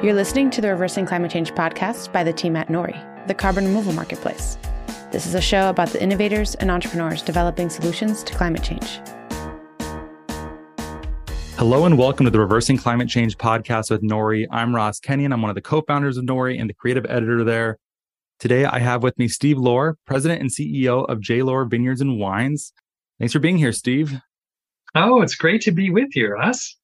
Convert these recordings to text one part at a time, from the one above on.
You're listening to the Reversing Climate Change podcast by the team at Nori, the carbon removal marketplace. This is a show about the innovators and entrepreneurs developing solutions to climate change. Hello and welcome to the Reversing Climate Change podcast with Nori. I'm Ross Kenyon. I'm one of the co-founders of Nori and the creative editor there. Today I have with me Steve Lohr, president and CEO of J. Lohr Vineyards and Wines. Thanks for being here, Steve. Oh, it's great to be with you, Ross.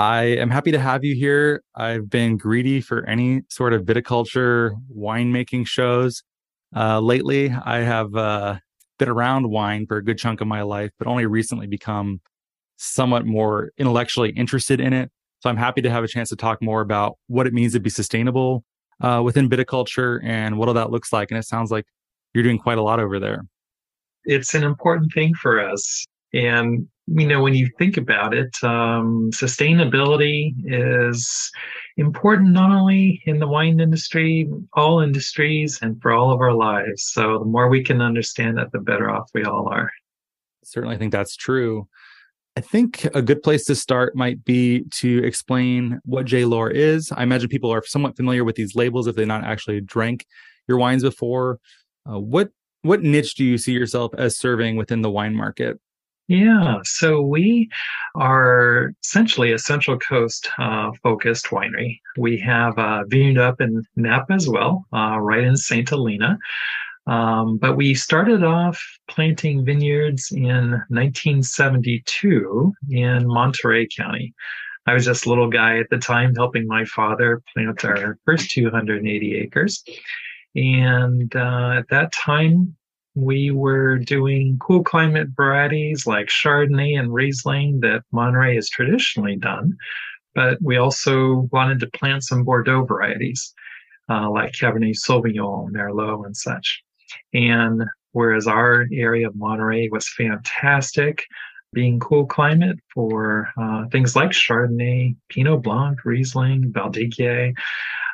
I am happy to have you here. I've been greedy for any sort of viticulture winemaking shows. Uh, lately, I have uh, been around wine for a good chunk of my life, but only recently become somewhat more intellectually interested in it. So I'm happy to have a chance to talk more about what it means to be sustainable uh, within viticulture and what all that looks like. And it sounds like you're doing quite a lot over there. It's an important thing for us. And you know, when you think about it, um, sustainability is important not only in the wine industry, all industries, and for all of our lives. So the more we can understand that, the better off we all are. Certainly, I think that's true. I think a good place to start might be to explain what J. Lohr is. I imagine people are somewhat familiar with these labels if they not actually drank your wines before. Uh, what what niche do you see yourself as serving within the wine market? Yeah, so we are essentially a Central Coast uh, focused winery. We have a vineyard up in Napa as well, uh, right in St. Helena. Um, but we started off planting vineyards in 1972 in Monterey County. I was just a little guy at the time helping my father plant our first 280 acres. And uh, at that time, we were doing cool climate varieties like Chardonnay and Riesling that Monterey has traditionally done. But we also wanted to plant some Bordeaux varieties uh, like Cabernet Sauvignon, Merlot, and such. And whereas our area of Monterey was fantastic, being cool climate for uh, things like Chardonnay, Pinot Blanc, Riesling, Valdiguier,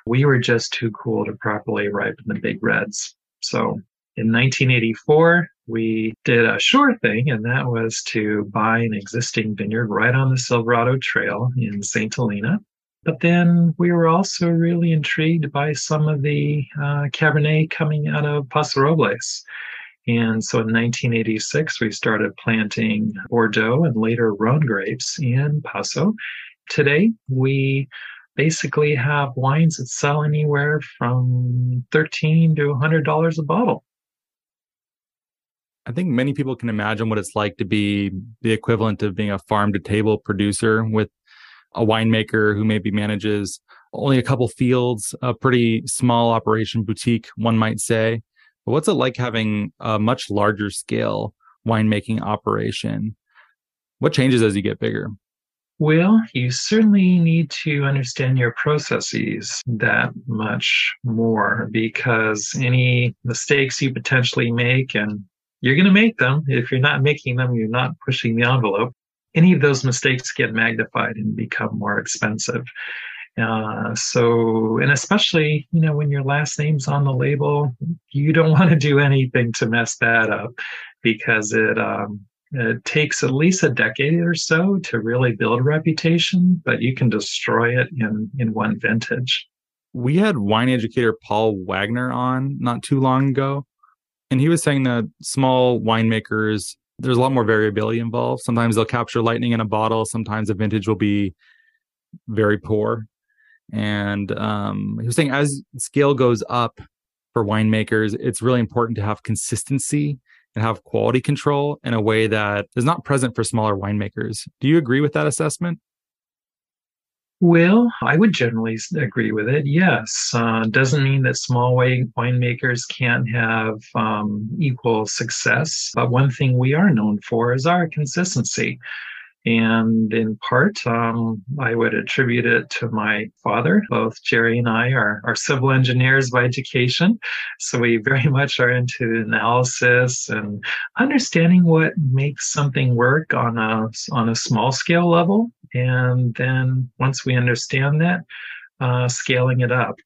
we were just too cool to properly ripen the big reds. So in 1984, we did a sure thing, and that was to buy an existing vineyard right on the Silverado Trail in St. Helena. But then we were also really intrigued by some of the uh, Cabernet coming out of Paso Robles. And so in 1986, we started planting Bordeaux and later Rhone grapes in Paso. Today, we basically have wines that sell anywhere from 13 to $100 a bottle. I think many people can imagine what it's like to be the equivalent of being a farm to table producer with a winemaker who maybe manages only a couple fields, a pretty small operation boutique, one might say. But what's it like having a much larger scale winemaking operation? What changes as you get bigger? Well, you certainly need to understand your processes that much more because any mistakes you potentially make and you're going to make them. If you're not making them, you're not pushing the envelope. Any of those mistakes get magnified and become more expensive. Uh, so, and especially, you know, when your last name's on the label, you don't want to do anything to mess that up because it, um, it takes at least a decade or so to really build a reputation, but you can destroy it in, in one vintage. We had wine educator Paul Wagner on not too long ago. And he was saying that small winemakers, there's a lot more variability involved. Sometimes they'll capture lightning in a bottle. Sometimes the vintage will be very poor. And um, he was saying as scale goes up for winemakers, it's really important to have consistency and have quality control in a way that is not present for smaller winemakers. Do you agree with that assessment? Well, I would generally agree with it. Yes, uh, doesn't mean that small wine winemakers can't have um, equal success. But one thing we are known for is our consistency. And in part, um, I would attribute it to my father. Both Jerry and I are, are civil engineers by education. So we very much are into analysis and understanding what makes something work on a, on a small scale level. And then once we understand that, uh, scaling it up.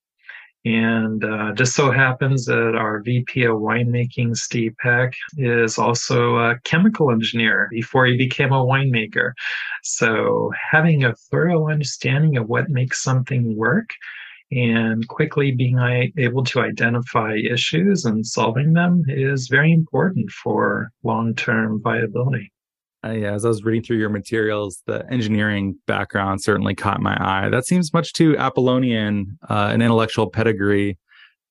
And uh, just so happens that our VP of winemaking, Steve Peck, is also a chemical engineer before he became a winemaker. So having a thorough understanding of what makes something work and quickly being able to identify issues and solving them is very important for long-term viability. Uh, yeah, as I was reading through your materials, the engineering background certainly caught my eye. That seems much too Apollonian, uh, an intellectual pedigree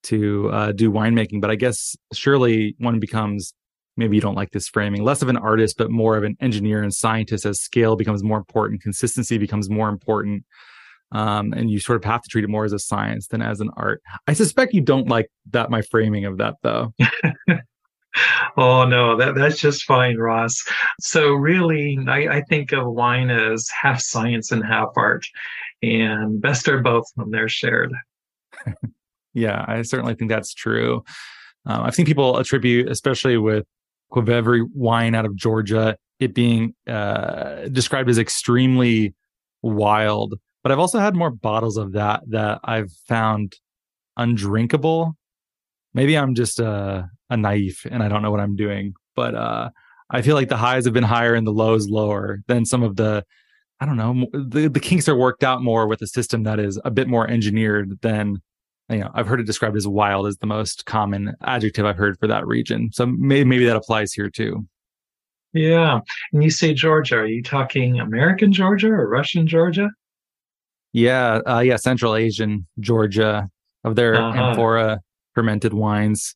to uh, do winemaking. But I guess surely one becomes maybe you don't like this framing less of an artist, but more of an engineer and scientist as scale becomes more important, consistency becomes more important. Um, and you sort of have to treat it more as a science than as an art. I suspect you don't like that my framing of that though. oh no, that that's just fine, Ross. So really, I, I think of wine as half science and half art, and best are both when they're shared. yeah, I certainly think that's true. Um, I've seen people attribute, especially with Qvevri wine out of Georgia, it being uh, described as extremely wild. But I've also had more bottles of that that I've found undrinkable. Maybe I'm just uh, a naive and I don't know what I'm doing. But uh, I feel like the highs have been higher and the lows lower than some of the, I don't know, the, the kinks are worked out more with a system that is a bit more engineered than, you know, I've heard it described as wild as the most common adjective I've heard for that region. So maybe, maybe that applies here too. Yeah. And you say Georgia, are you talking American Georgia or Russian Georgia? Yeah. Uh, yeah. Central Asian Georgia of their uh-huh. amphora fermented wines.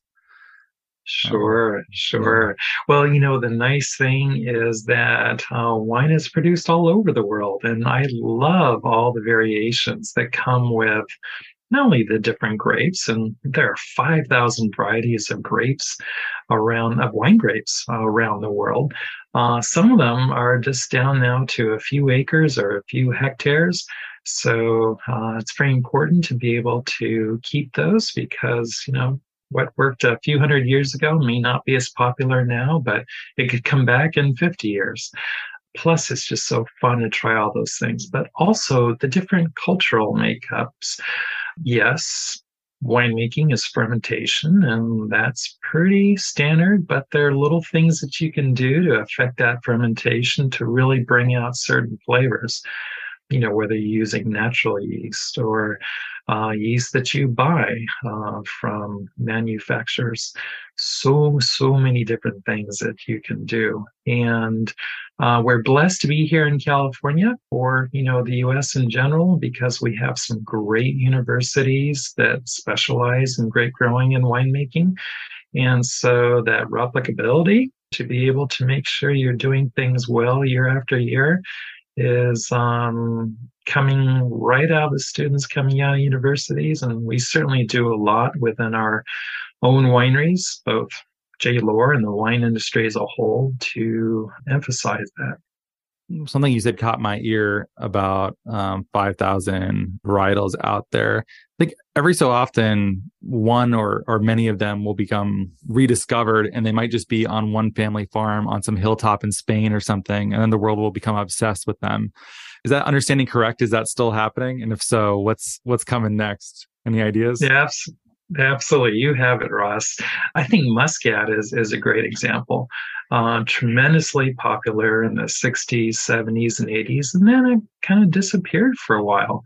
Sure, sure. Well, you know, the nice thing is that uh, wine is produced all over the world, and I love all the variations that come with not only the different grapes, and there are 5,000 varieties of grapes around, of wine grapes uh, around the world. Uh, some of them are just down now to a few acres or a few hectares. So uh, it's very important to be able to keep those because, you know, what worked a few hundred years ago may not be as popular now, but it could come back in 50 years. Plus, it's just so fun to try all those things, but also the different cultural makeups. Yes, winemaking is fermentation, and that's pretty standard, but there are little things that you can do to affect that fermentation to really bring out certain flavors you know, whether you're using natural yeast or uh, yeast that you buy uh, from manufacturers. So, so many different things that you can do. And uh, we're blessed to be here in California or, you know, the US in general because we have some great universities that specialize in grape growing and winemaking. And so that replicability to be able to make sure you're doing things well year after year is um, coming right out of students coming out of universities. And we certainly do a lot within our own wineries, both J. Lohr and the wine industry as a whole, to emphasize that something you said caught my ear about um, 5,000 varietals out there. I think every so often, one or, or many of them will become rediscovered and they might just be on one family farm on some hilltop in Spain or something. And then the world will become obsessed with them. Is that understanding correct? Is that still happening? And if so, what's, what's coming next? Any ideas? Yes, Absolutely, you have it, Ross. I think Muscat is is a great example. Uh, tremendously popular in the 60s, 70s, and 80s, and then it kind of disappeared for a while.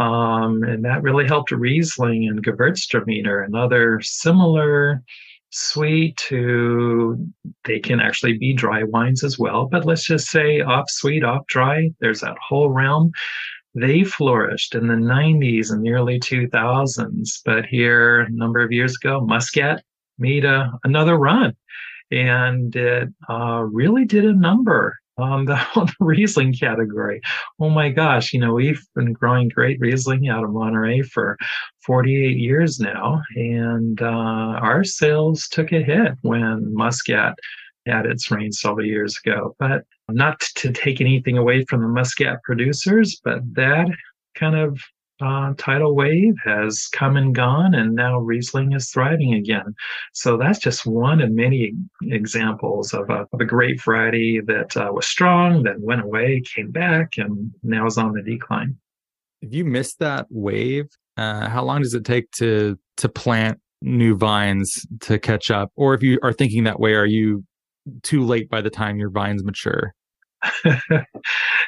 Um, and that really helped Riesling and Gewürztraminer and other similar sweet to they can actually be dry wines as well. But let's just say off sweet, off dry. There's that whole realm they flourished in the 90s and the early 2000s. But here, a number of years ago, Muscat made a, another run and it uh, really did a number on the, on the Riesling category. Oh my gosh, you know, we've been growing great Riesling out of Monterey for 48 years now, and uh, our sales took a hit when Muscat had its reign several years ago. But not to take anything away from the Muscat producers, but that kind of uh, tidal wave has come and gone, and now Riesling is thriving again. So that's just one of many examples of a, of a great variety that uh, was strong, then went away, came back, and now is on the decline. If you missed that wave, uh, how long does it take to to plant new vines to catch up? Or if you are thinking that way, are you too late by the time your vines mature?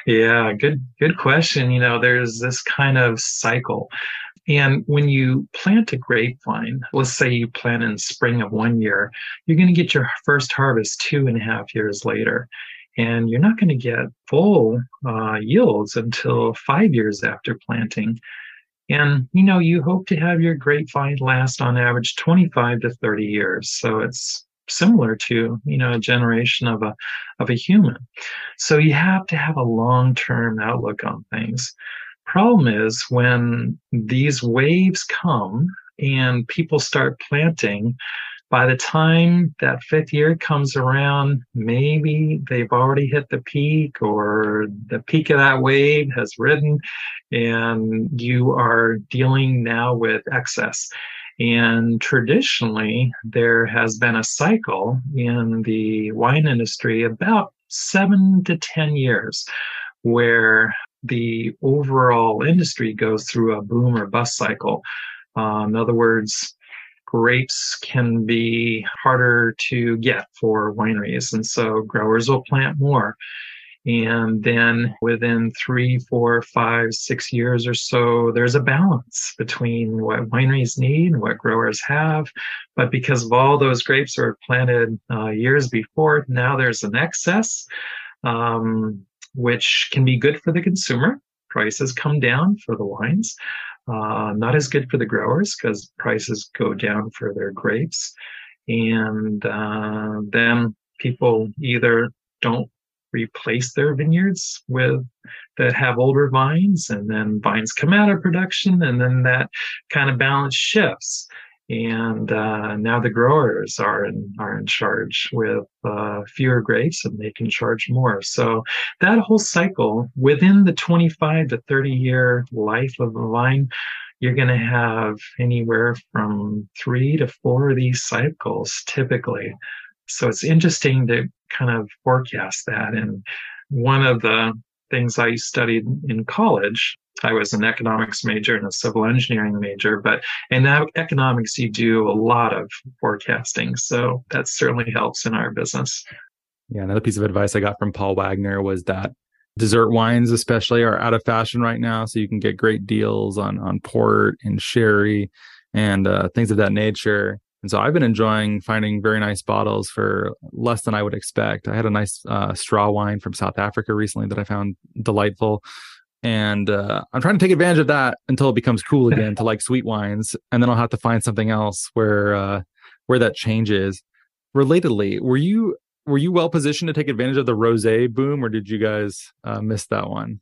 yeah, good good question. You know, there's this kind of cycle. And when you plant a grapevine, let's say you plant in spring of one year, you're going to get your first harvest two and a half years later. And you're not going to get full uh, yields until five years after planting. And, you know, you hope to have your grapevine last on average 25 to 30 years. So it's similar to, you know, a generation of a, of a human. So you have to have a long-term outlook on things. Problem is when these waves come and people start planting, by the time that fifth year comes around, maybe they've already hit the peak or the peak of that wave has ridden and you are dealing now with excess. And traditionally, there has been a cycle in the wine industry about seven to 10 years where the overall industry goes through a boom or bust cycle. Uh, in other words, grapes can be harder to get for wineries. And so growers will plant more. And then within three, four, five, six years or so, there's a balance between what wineries need and what growers have. But because of all those grapes were planted uh, years before, now there's an excess, um, which can be good for the consumer. Prices come down for the wines. Uh, not as good for the growers because prices go down for their grapes. And uh, then people either don't replace their vineyards with that have older vines and then vines come out of production and then that kind of balance shifts. And uh, now the growers are in are in charge with uh, fewer grapes and they can charge more. So that whole cycle within the 25 to 30 year life of a vine you're going to have anywhere from three to four of these cycles typically so it's interesting to kind of forecast that and one of the things I studied in college I was an economics major and a civil engineering major, but in economics, you do a lot of forecasting. So that certainly helps in our business. Yeah. Another piece of advice I got from Paul Wagner was that dessert wines, especially, are out of fashion right now. So you can get great deals on, on port and sherry and uh, things of that nature. And so I've been enjoying finding very nice bottles for less than I would expect. I had a nice uh, straw wine from South Africa recently that I found delightful and uh, I'm trying to take advantage of that until it becomes cool again to like sweet wines, and then I'll have to find something else where uh, where that changes. Relatedly, were you were you well positioned to take advantage of the rosé boom, or did you guys uh, miss that one?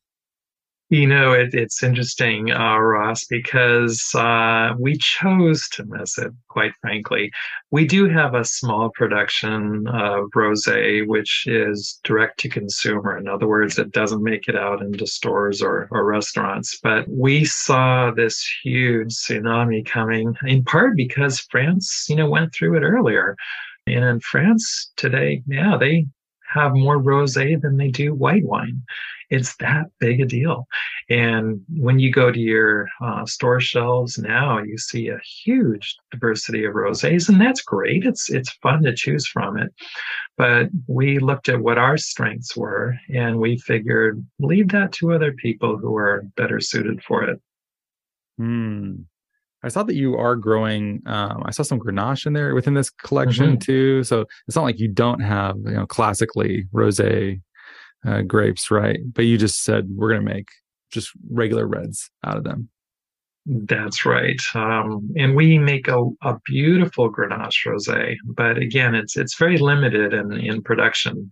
You know, it, it's interesting, uh, Ross, because uh, we chose to miss it, quite frankly. We do have a small production of rosé, which is direct to consumer. In other words, it doesn't make it out into stores or, or restaurants. But we saw this huge tsunami coming, in part because France, you know, went through it earlier. And in France today, yeah, they have more rosé than they do white wine. It's that big a deal. And when you go to your uh, store shelves now, you see a huge diversity of rosés, and that's great. It's it's fun to choose from it. But we looked at what our strengths were, and we figured leave that to other people who are better suited for it. Hmm. I saw that you are growing. Um, I saw some Grenache in there within this collection mm-hmm. too. So it's not like you don't have, you know, classically rosé uh, grapes, right? But you just said we're going to make just regular reds out of them. That's right. Um, and we make a, a beautiful Grenache rosé, but again, it's it's very limited in, in production.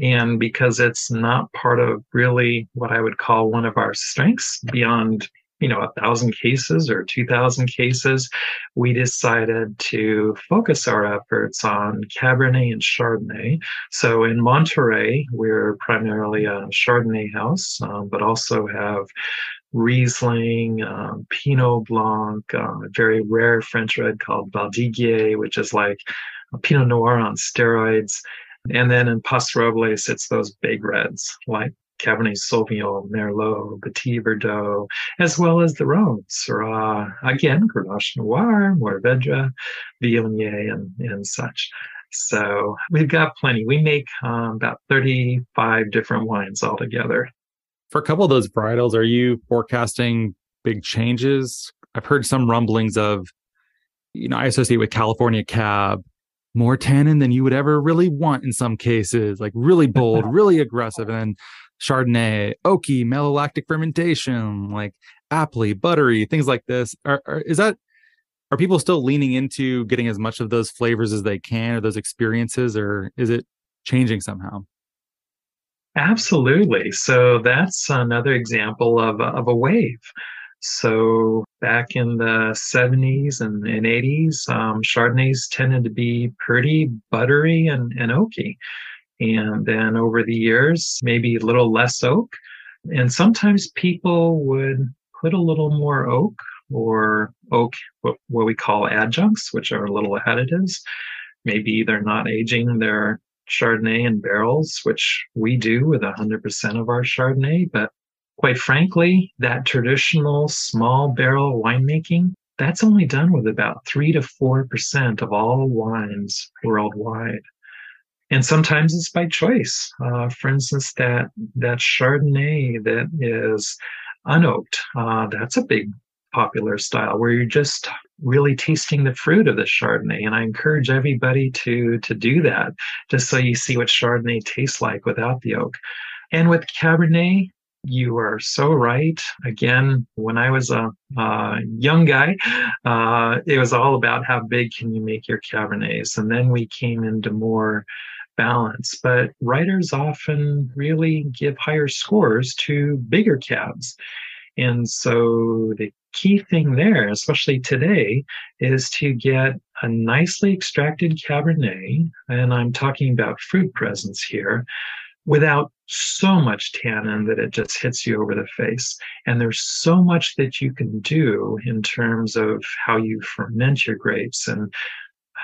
And because it's not part of really what I would call one of our strengths beyond you know, a thousand cases or 2000 cases, we decided to focus our efforts on Cabernet and Chardonnay. So in Monterey, we're primarily a Chardonnay house, um, but also have Riesling, um, Pinot Blanc, um, a very rare French red called Valdiguier, which is like a Pinot Noir on steroids. And then in Paso Robles, it's those big reds like Cabernet Sauvignon, Merlot, Petit Verdot, as well as the Rhone, Syrah, again, Grenache Noir, Mourvedre, Viognier, and, and such. So we've got plenty. We make um, about 35 different wines altogether. For a couple of those varietals, are you forecasting big changes? I've heard some rumblings of, you know, I associate with California Cab more tannin than you would ever really want in some cases, like really bold, really aggressive. And then Chardonnay, oaky, malolactic fermentation, like appley, buttery, things like this. Are, are, is that are people still leaning into getting as much of those flavors as they can or those experiences, or is it changing somehow? Absolutely. So that's another example of, of a wave. So back in the 70s and, and 80s, um, Chardonnays tended to be pretty buttery and, and oaky. And then over the years, maybe a little less oak. And sometimes people would put a little more oak or oak, what, we call adjuncts, which are little additives. Maybe they're not aging their Chardonnay in barrels, which we do with 100% of our Chardonnay, but quite frankly, that traditional small barrel winemaking, that's only done with about 3 to 4% of all wines worldwide. And sometimes it's by choice. Uh, for instance, that, that Chardonnay that is unoaked, uh, that's a big popular style where you're just really tasting the fruit of the Chardonnay. And I encourage everybody to, to do that just so you see what Chardonnay tastes like without the oak. And with Cabernet, you are so right. Again, when I was a young guy, uh, it was all about how big can you make your Cabernets. And then we came into more balance. But writers often really give higher scores to bigger cabs. And so the key thing there, especially today, is to get a nicely extracted Cabernet, and I'm talking about fruit presence here, without so much tannin that it just hits you over the face. And there's so much that you can do in terms of how you ferment your grapes and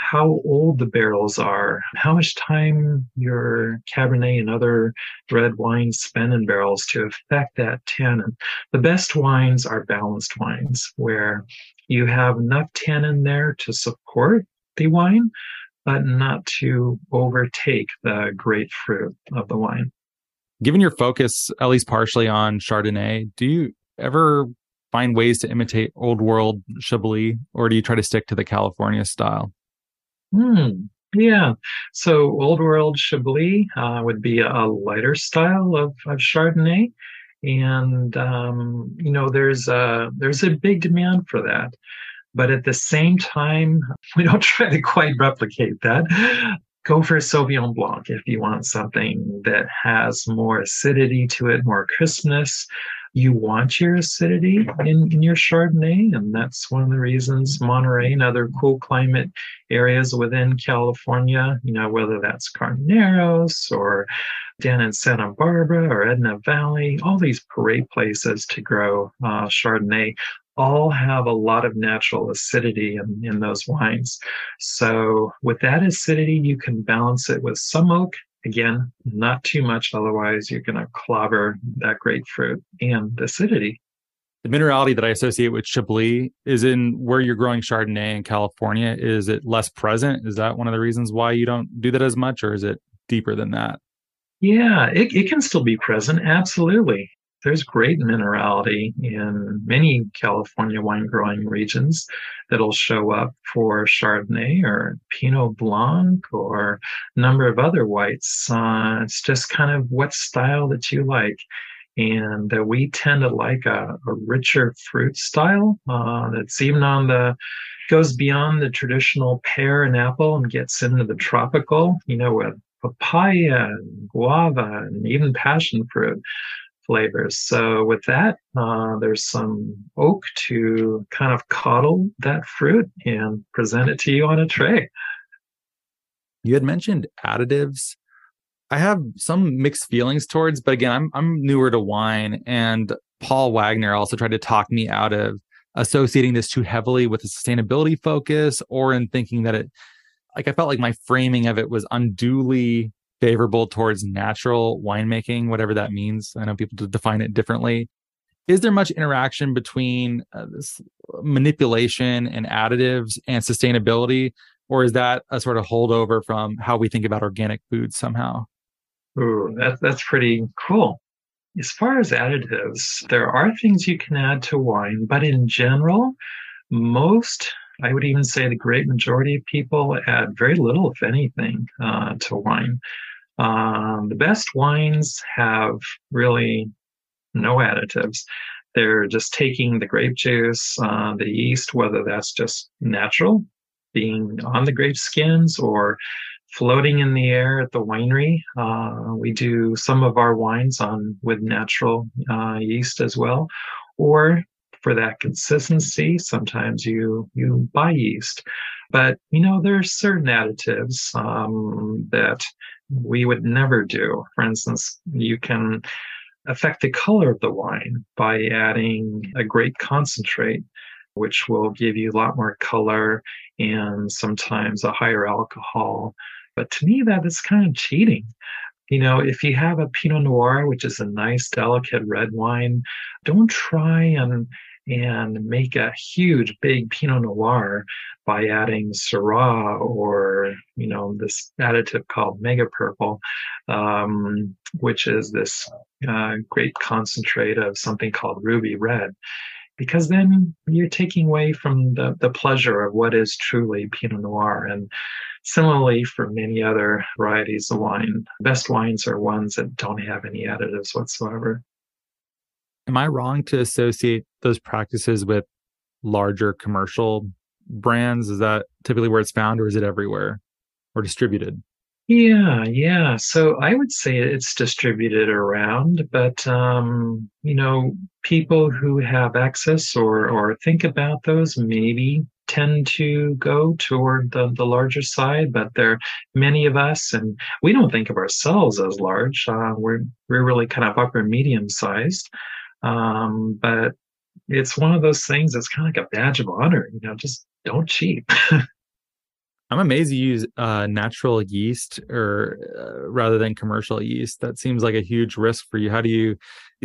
how old the barrels are, how much time your Cabernet and other red wines spend in barrels to affect that tannin. The best wines are balanced wines where you have enough tannin there to support the wine, but not to overtake the grapefruit of the wine. Given your focus, at least partially on Chardonnay, do you ever find ways to imitate old world Chablis, or do you try to stick to the California style? Hmm. Yeah. So old world Chablis uh, would be a lighter style of, of Chardonnay. And, um, you know, there's a, there's a big demand for that. But at the same time, we don't try to quite replicate that. Go for a Sauvignon Blanc if you want something that has more acidity to it, more crispness. You want your acidity in, in your Chardonnay, and that's one of the reasons Monterey and other cool climate areas within California, you know, whether that's Carneros or down in Santa Barbara or Edna Valley, all these great places to grow uh, Chardonnay all have a lot of natural acidity in, in those wines. So with that acidity, you can balance it with some oak. Again, not too much, otherwise you're going to clobber that grapefruit and acidity. The minerality that I associate with Chablis is in where you're growing Chardonnay in California. Is it less present? Is that one of the reasons why you don't do that as much, or is it deeper than that? Yeah, it, it can still be present. Absolutely there's great minerality in many California wine growing regions that'll show up for Chardonnay or Pinot Blanc or a number of other whites. Uh, it's just kind of what style that you like. And uh, we tend to like a, a richer fruit style uh, that's even on the goes beyond the traditional pear and apple and gets into the tropical, you know, with papaya and guava and even passion fruit flavors. So with that, uh, there's some oak to kind of coddle that fruit and present it to you on a tray. You had mentioned additives. I have some mixed feelings towards, but again, I'm I'm newer to wine, and Paul Wagner also tried to talk me out of associating this too heavily with a sustainability focus, or in thinking that it, like I felt like my framing of it was unduly favorable towards natural winemaking, whatever that means. I know people define it differently. Is there much interaction between uh, this manipulation and additives and sustainability, or is that a sort of holdover from how we think about organic foods somehow? Ooh, that, that's pretty cool. As far as additives, there are things you can add to wine, but in general, most, I would even say the great majority of people add very little, if anything, uh, to wine. Um, the best wines have really no additives. They're just taking the grape juice, uh, the yeast, whether that's just natural, being on the grape skins, or floating in the air at the winery. Uh, we do some of our wines on with natural uh, yeast as well, or for that consistency, sometimes you you buy yeast. But you know, there are certain additives um, that we would never do. For instance, you can affect the color of the wine by adding a grape concentrate which will give you a lot more color and sometimes a higher alcohol but to me, that is kind of cheating. You know, if you have a Pinot Noir, which is a nice, delicate red wine, don't try and and make a huge, big Pinot Noir by adding Syrah or you know this additive called Mega Purple, um, which is this uh, great concentrate of something called Rubired because then you're taking away from the, the pleasure of what is truly Pinot Noir. And Similarly, for many other varieties of wine, best wines are ones that don't have any additives whatsoever. Am I wrong to associate those practices with larger commercial brands? Is that typically where it's found, or is it everywhere or distributed? Yeah, yeah. So I would say it's distributed around, but um, you know, people who have access or or think about those maybe tend to go toward the, the larger side, but there are many of us, and we don't think of ourselves as large. Uh, we're we're really kind of upper medium sized, um, but it's one of those things that's kind of like a badge of honor. You know, just don't cheat. I'm amazed you use uh, natural yeast or uh, rather than commercial yeast. That seems like a huge risk for you. How do you,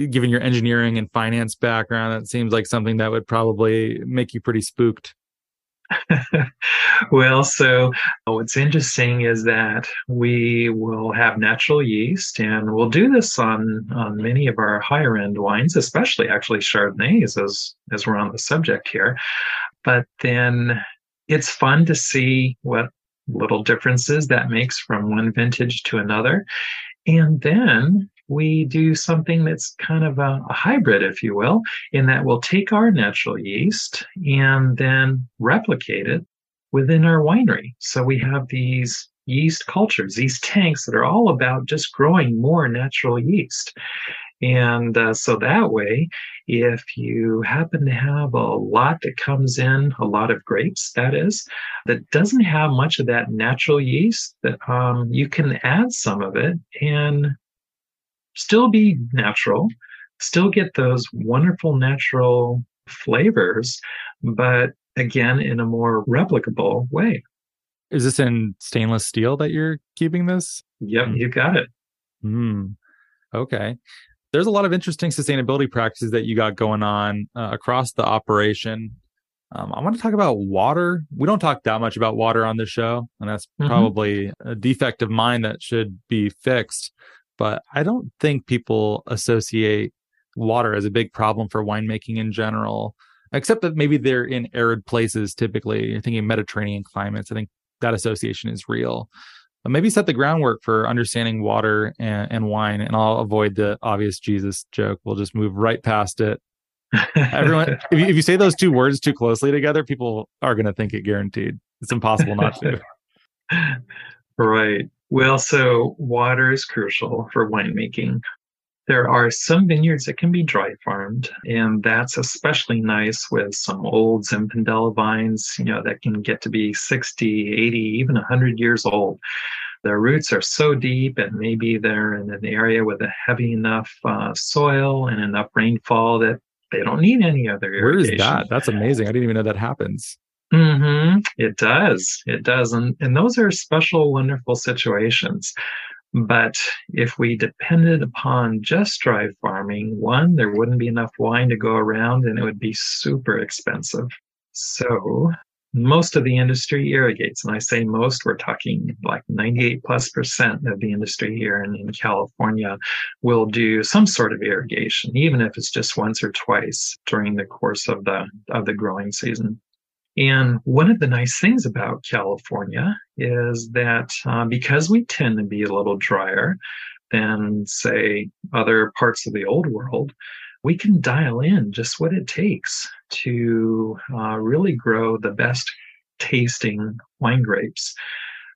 given your engineering and finance background, that seems like something that would probably make you pretty spooked. well, so uh, what's interesting is that we will have natural yeast, and we'll do this on on many of our higher end wines, especially actually Chardonnays, as as we're on the subject here. But then it's fun to see what little differences that makes from one vintage to another. And then we do something that's kind of a, a, hybrid, if you will, in that we'll take our natural yeast and then replicate it within our winery. So we have these yeast cultures, these tanks that are all about just growing more natural yeast. And uh, so that way, if you happen to have a lot that comes in, a lot of grapes, that is, that doesn't have much of that natural yeast, that um, you can add some of it and still be natural, still get those wonderful natural flavors, but again, in a more replicable way. Is this in stainless steel that you're keeping this? Yep, mm. you got it. Hmm. Okay. There's a lot of interesting sustainability practices that you got going on uh, across the operation. Um, I want to talk about water. We don't talk that much about water on the show, and that's mm-hmm. probably a defect of mine that should be fixed but I don't think people associate water as a big problem for winemaking in general, except that maybe they're in arid places typically. You're thinking Mediterranean climates. I think that association is real. But maybe set the groundwork for understanding water and, and wine, and I'll avoid the obvious Jesus joke. We'll just move right past it. Everyone, if you, if you say those two words too closely together, people are going to think it guaranteed. It's impossible not to. right. Well, so water is crucial for winemaking. There are some vineyards that can be dry farmed, and that's especially nice with some old Zinfandel vines, you know, that can get to be 60, 80, even 100 years old. Their roots are so deep, and maybe they're in an area with a heavy enough uh, soil and enough rainfall that they don't need any other irrigation. Where is that? That's amazing. I didn't even know that happens. Mm-hmm. It does. It does. And, and those are special, wonderful situations. But if we depended upon just dry farming, one, there wouldn't be enough wine to go around and it would be super expensive. So most of the industry irrigates. And I say most, we're talking like 98 plus percent of the industry here in, in California will do some sort of irrigation, even if it's just once or twice during the course of the, of the growing season. And one of the nice things about California is that uh, because we tend to be a little drier than, say, other parts of the old world, we can dial in just what it takes to uh, really grow the best tasting wine grapes.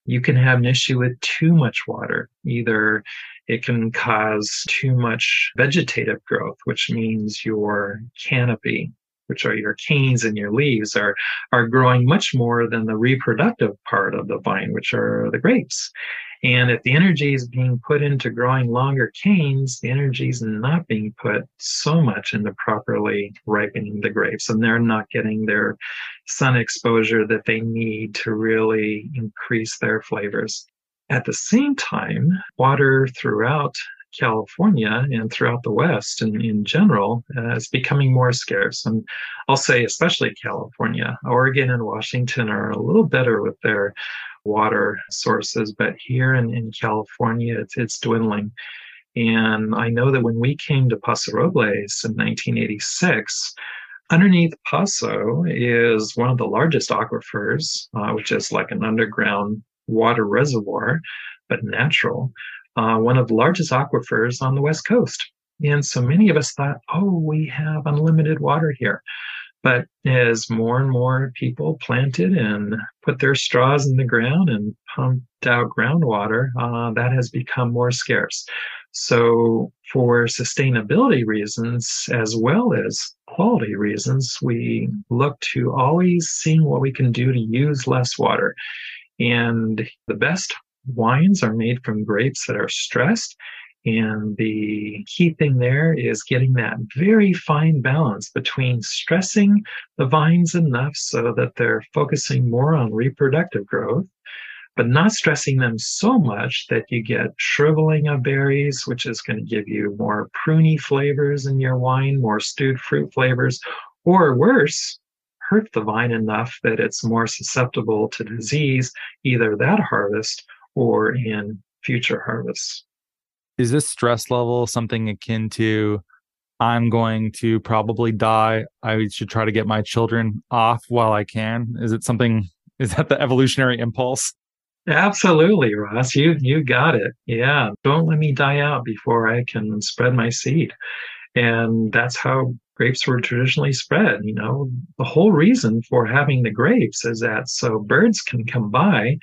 You can have an issue with too much water. Either it can cause too much vegetative growth, which means your canopy which are your canes and your leaves, are, are growing much more than the reproductive part of the vine, which are the grapes. And if the energy is being put into growing longer canes, the energy is not being put so much into properly ripening the grapes, and they're not getting their sun exposure that they need to really increase their flavors. At the same time, water throughout California and throughout the West and in general uh, is becoming more scarce. And I'll say, especially California, Oregon and Washington are a little better with their water sources, but here in, in California, it's, it's dwindling. And I know that when we came to Paso Robles in 1986, underneath Paso is one of the largest aquifers, uh, which is like an underground water reservoir, but natural uh, one of the largest aquifers on the West Coast. And so many of us thought, oh, we have unlimited water here. But as more and more people planted and put their straws in the ground and pumped out groundwater, uh, that has become more scarce. So, for sustainability reasons as well as quality reasons, we look to always seeing what we can do to use less water. And the best wines are made from grapes that are stressed. And the key thing there is getting that very fine balance between stressing the vines enough so that they're focusing more on reproductive growth, but not stressing them so much that you get shriveling of berries, which is going to give you more pruny flavors in your wine, more stewed fruit flavors, or worse, hurt the vine enough that it's more susceptible to disease, either that harvest or in future harvests. Is this stress level something akin to I'm going to probably die. I should try to get my children off while I can. Is it something is that the evolutionary impulse? Absolutely, Ross. You you got it. Yeah. Don't let me die out before I can spread my seed. And that's how grapes were traditionally spread. You know, the whole reason for having the grapes is that so birds can come by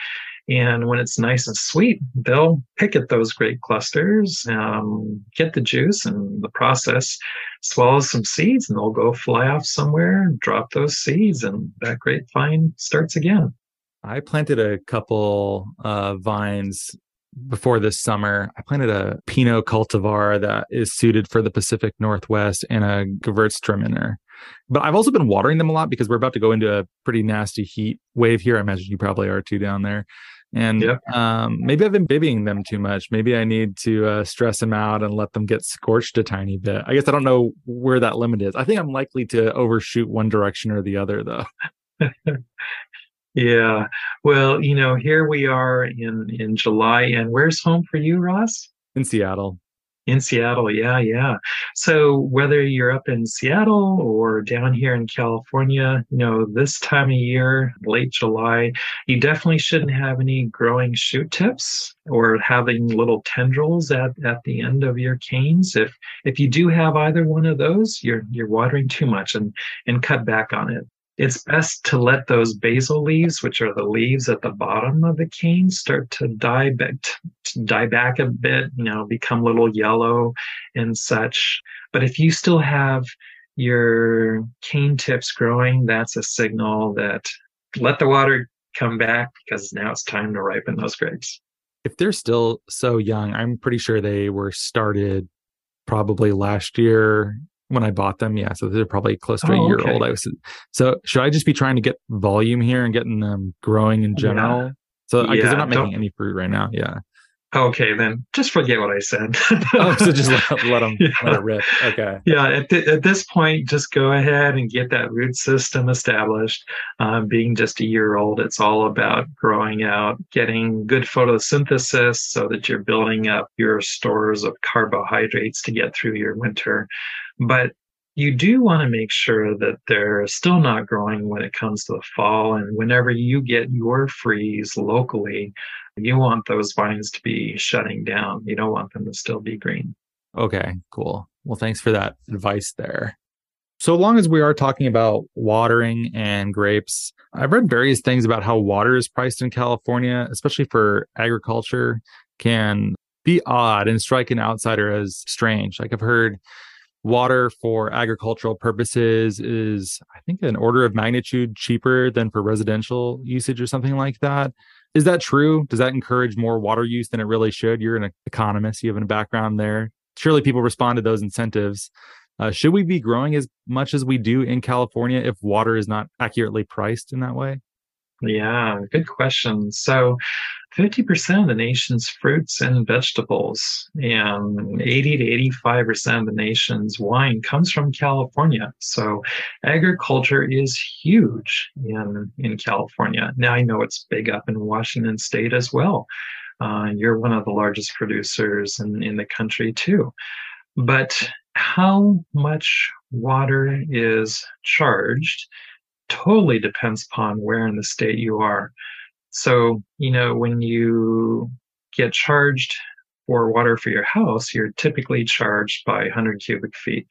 and when it's nice and sweet, they'll pick at those grape clusters, um, get the juice and the process, swallow some seeds, and they'll go fly off somewhere, and drop those seeds, and that grapevine starts again. I planted a couple uh, vines before this summer. I planted a Pinot cultivar that is suited for the Pacific Northwest and a Gewürztraminer. But I've also been watering them a lot because we're about to go into a pretty nasty heat wave here. I imagine you probably are too down there. And yeah. um, maybe I've been babying them too much. Maybe I need to uh, stress them out and let them get scorched a tiny bit. I guess I don't know where that limit is. I think I'm likely to overshoot one direction or the other, though. yeah. Well, you know, here we are in in July, and where's home for you, Ross? In Seattle. In Seattle, yeah, yeah. So whether you're up in Seattle or down here in California, you know, this time of year, late July, you definitely shouldn't have any growing shoot tips or having little tendrils at, at the end of your canes. If if you do have either one of those, you're you're watering too much and and cut back on it it's best to let those basal leaves, which are the leaves at the bottom of the cane, start to die back, die back a bit, you know, become a little yellow and such. But if you still have your cane tips growing, that's a signal that let the water come back because now it's time to ripen those grapes. If they're still so young, I'm pretty sure they were started probably last year when I bought them. Yeah, so they're probably close to oh, a year okay. old. I was so should I just be trying to get volume here and getting them growing in general? Yeah. So because yeah, they're not making any fruit right now. Yeah. Okay, then just forget what I said. oh, so just let, let them yeah. let it rip. Okay. Yeah, at, th- at this point, just go ahead and get that root system established. Um, being just a year old, it's all about growing out, getting good photosynthesis so that you're building up your stores of carbohydrates to get through your winter. But you do want to make sure that they're still not growing when it comes to the fall. And whenever you get your freeze locally, you want those vines to be shutting down. You don't want them to still be green. Okay, cool. Well, thanks for that advice there. So long as we are talking about watering and grapes, I've read various things about how water is priced in California, especially for agriculture, can be odd and strike an outsider as strange. Like I've heard water for agricultural purposes is, I think, an order of magnitude cheaper than for residential usage or something like that. Is that true? Does that encourage more water use than it really should? You're an economist, you have a background there. Surely people respond to those incentives. Uh, should we be growing as much as we do in California if water is not accurately priced in that way? Yeah, good question. So 50% of the nation's fruits and vegetables and 80 to 85% of the nation's wine comes from California. So agriculture is huge in, in California. Now I know it's big up in Washington state as well. Uh, you're one of the largest producers in, in the country too. But how much water is charged totally depends upon where in the state you are. So, you know, when you get charged for water for your house, you're typically charged by 100 cubic feet.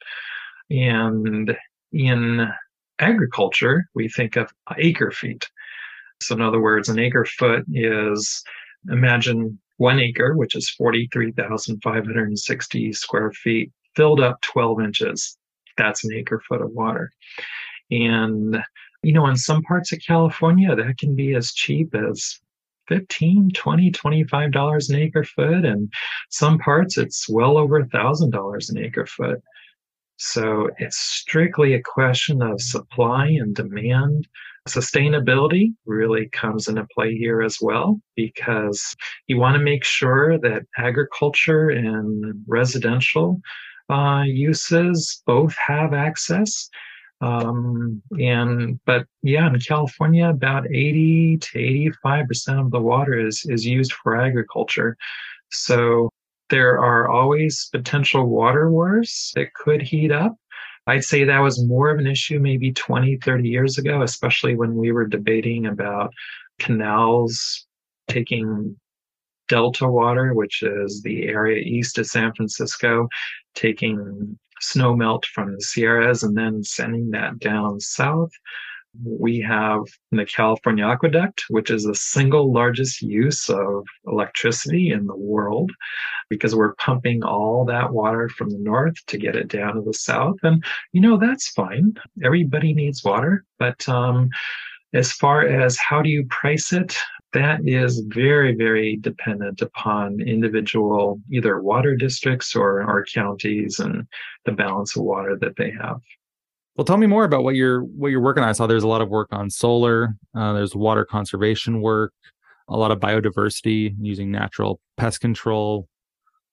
And in agriculture, we think of acre feet. So, in other words, an acre foot is imagine one acre, which is 43,560 square feet, filled up 12 inches. That's an acre foot of water. And you know, in some parts of California, that can be as cheap as 15 20 25 dollars an acre foot and some parts it's well over a thousand dollars an acre foot. So it's strictly a question of supply and demand. Sustainability really comes into play here as well because you want to make sure that agriculture and residential uh, uses both have access um, and but yeah, in California, about 80 to 85 percent of the water is is used for agriculture. So there are always potential water wars that could heat up. I'd say that was more of an issue maybe 20, 30 years ago, especially when we were debating about canals taking delta water, which is the area east of San Francisco, taking snow melt from the Sierras and then sending that down south. We have the California Aqueduct, which is the single largest use of electricity in the world because we're pumping all that water from the north to get it down to the south. And, you know, that's fine. Everybody needs water. But um, as far as how do you price it, that is very, very dependent upon individual either water districts or, or counties and the balance of water that they have. Well, tell me more about what you're what you're working on. I saw there's a lot of work on solar. Uh, there's water conservation work, a lot of biodiversity using natural pest control.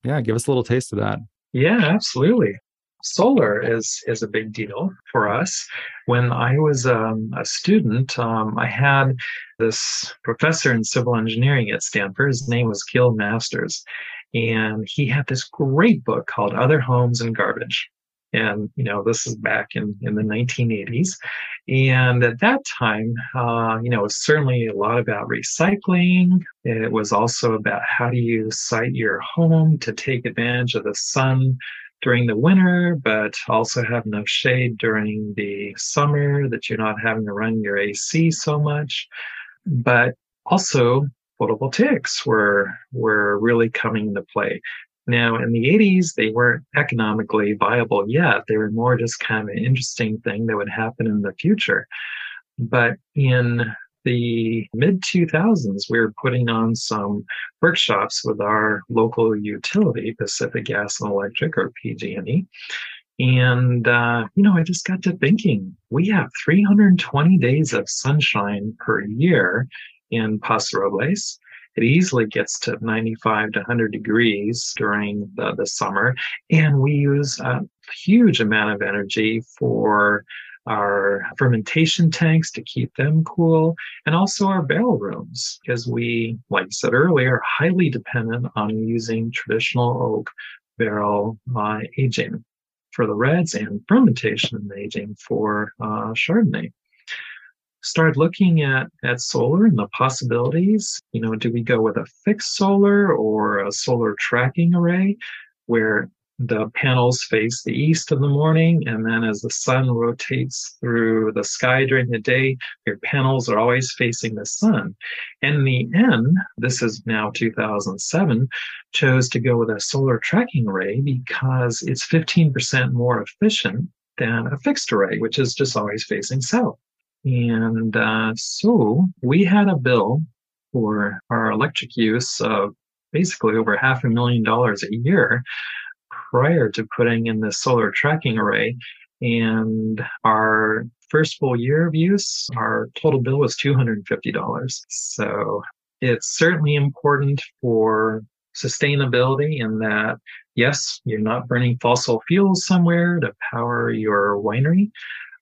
Yeah, give us a little taste of that. Yeah, absolutely solar is is a big deal for us. When I was um, a student, um, I had this professor in civil engineering at Stanford. His name was Gil Masters, and he had this great book called Other Homes and Garbage. And you know, this is back in in the 1980s, and at that time, uh, you know, it was certainly a lot about recycling. It was also about how do you site your home to take advantage of the sun during the winter, but also have enough shade during the summer that you're not having to run your AC so much. But also photovoltaics were were really coming into play. Now, in the 80s, they weren't economically viable yet. They were more just kind of an interesting thing that would happen in the future. But in the mid 2000s, we were putting on some workshops with our local utility, Pacific Gas and Electric or PG&E. And, uh, you know, I just got to thinking we have 320 days of sunshine per year in Paso Robles. it easily gets to 95 to 100 degrees during the, the summer. And we use a huge amount of energy for our fermentation tanks to keep them cool, and also our barrel rooms, because we, like I said earlier, are highly dependent on using traditional oak barrel uh, aging for the reds and fermentation and aging for uh, Chardonnay. Started looking at, at solar and the possibilities. You know, do we go with a fixed solar or a solar tracking array where the panels face the east in the morning, and then as the sun rotates through the sky during the day, your panels are always facing the sun. And the end, this is now 2007, chose to go with a solar tracking array because it's 15% more efficient than a fixed array, which is just always facing south. And uh, so we had a bill for our electric use of basically over half a million dollars a year prior to putting in the solar tracking array. And our first full year of use, our total bill was $250. So it's certainly important for sustainability in that, yes, you're not burning fossil fuels somewhere to power your winery.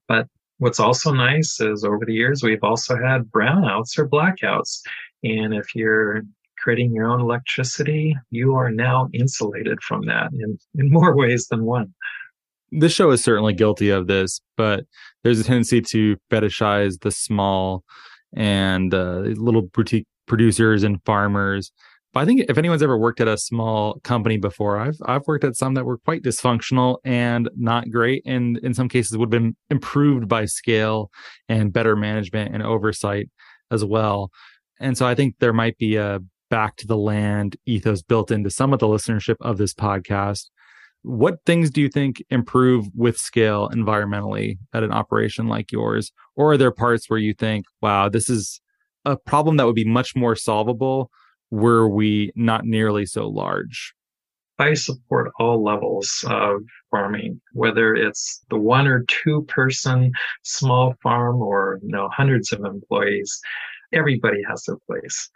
But what's also nice is over the years, we've also had brownouts or blackouts. And if you're creating your own electricity, you are now insulated from that in, in more ways than one. This show is certainly guilty of this, but there's a tendency to fetishize the small and uh, little boutique producers and farmers. But I think if anyone's ever worked at a small company before, I've I've worked at some that were quite dysfunctional and not great, and in some cases would have been improved by scale and better management and oversight as well. And so I think there might be a back to the land ethos built into some of the listenership of this podcast. What things do you think improve with scale environmentally at an operation like yours? Or are there parts where you think, wow, this is a problem that would be much more solvable were we not nearly so large? I support all levels of farming, whether it's the one or two person small farm or you know hundreds of employees. Everybody has their place.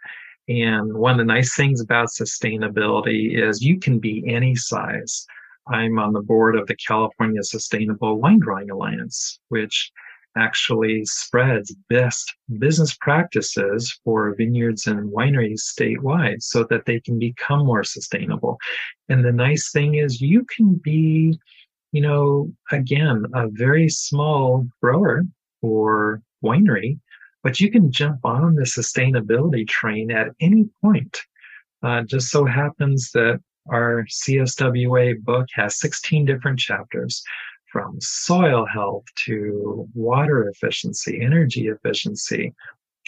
And one of the nice things about sustainability is you can be any size. I'm on the board of the California Sustainable Wine Growing Alliance, which actually spreads best business practices for vineyards and wineries statewide so that they can become more sustainable. And the nice thing is you can be, you know, again, a very small grower or winery but you can jump on the sustainability train at any point. Uh, just so happens that our CSWA book has 16 different chapters from soil health to water efficiency, energy efficiency,